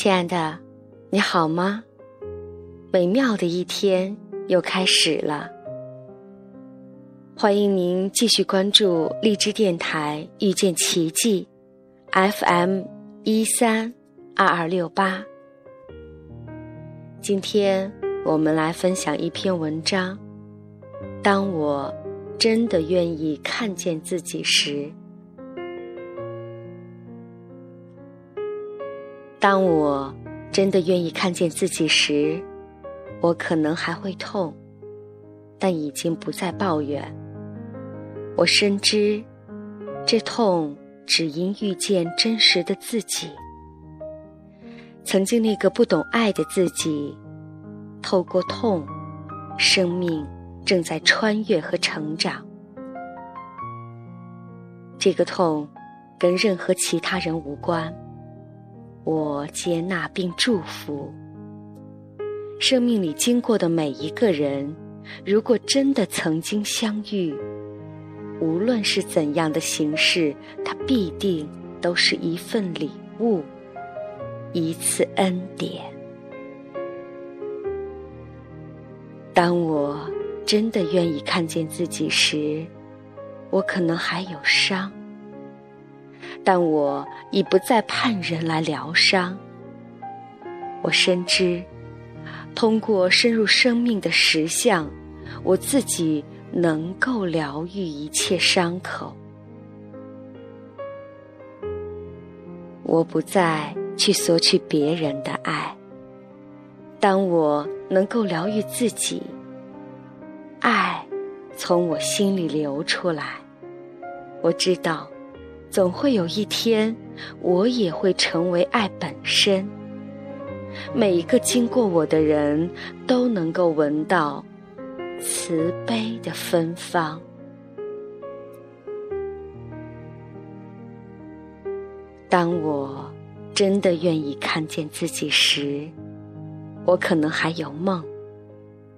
亲爱的，你好吗？美妙的一天又开始了。欢迎您继续关注荔枝电台遇见奇迹，FM 一三二二六八。今天我们来分享一篇文章。当我真的愿意看见自己时。当我真的愿意看见自己时，我可能还会痛，但已经不再抱怨。我深知，这痛只因遇见真实的自己。曾经那个不懂爱的自己，透过痛，生命正在穿越和成长。这个痛，跟任何其他人无关。我接纳并祝福生命里经过的每一个人。如果真的曾经相遇，无论是怎样的形式，它必定都是一份礼物，一次恩典。当我真的愿意看见自己时，我可能还有伤。但我已不再盼人来疗伤。我深知，通过深入生命的实相，我自己能够疗愈一切伤口。我不再去索取别人的爱。当我能够疗愈自己，爱从我心里流出来，我知道。总会有一天，我也会成为爱本身。每一个经过我的人都能够闻到慈悲的芬芳。当我真的愿意看见自己时，我可能还有梦，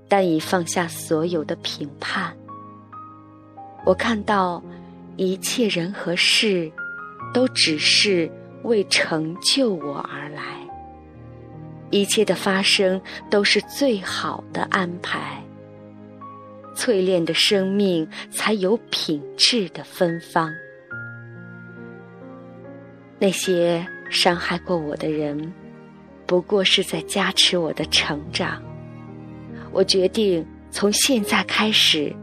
但已放下所有的评判。我看到。一切人和事，都只是为成就我而来。一切的发生都是最好的安排。淬炼的生命才有品质的芬芳。那些伤害过我的人，不过是在加持我的成长。我决定从现在开始，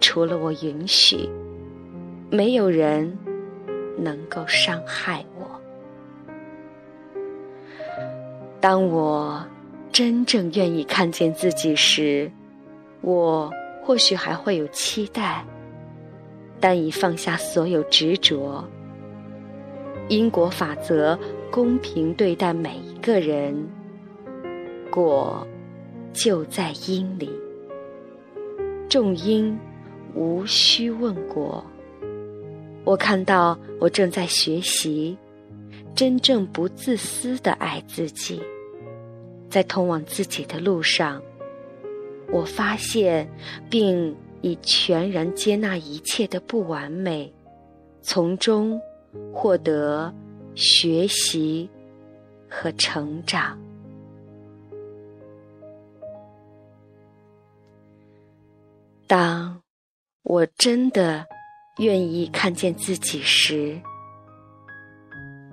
除了我允许。没有人能够伤害我。当我真正愿意看见自己时，我或许还会有期待，但已放下所有执着。因果法则公平对待每一个人，果就在因里，种因无需问果。我看到，我正在学习真正不自私的爱自己，在通往自己的路上，我发现并已全然接纳一切的不完美，从中获得学习和成长。当我真的。愿意看见自己时，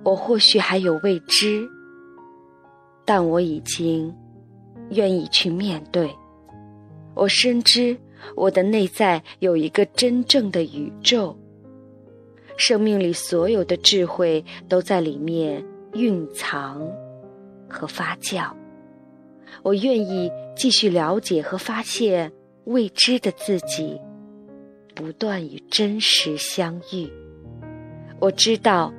我或许还有未知，但我已经愿意去面对。我深知我的内在有一个真正的宇宙，生命里所有的智慧都在里面蕴藏和发酵。我愿意继续了解和发现未知的自己。不断与真实相遇，我知道，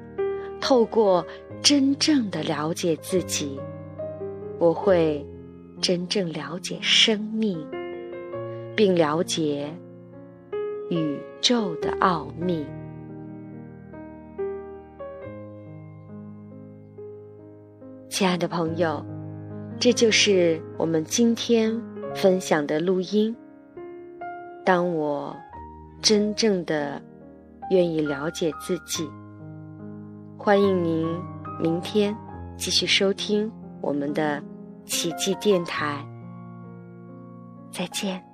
透过真正的了解自己，我会真正了解生命，并了解宇宙的奥秘。亲爱的朋友，这就是我们今天分享的录音。当我。真正的愿意了解自己，欢迎您明天继续收听我们的奇迹电台。再见。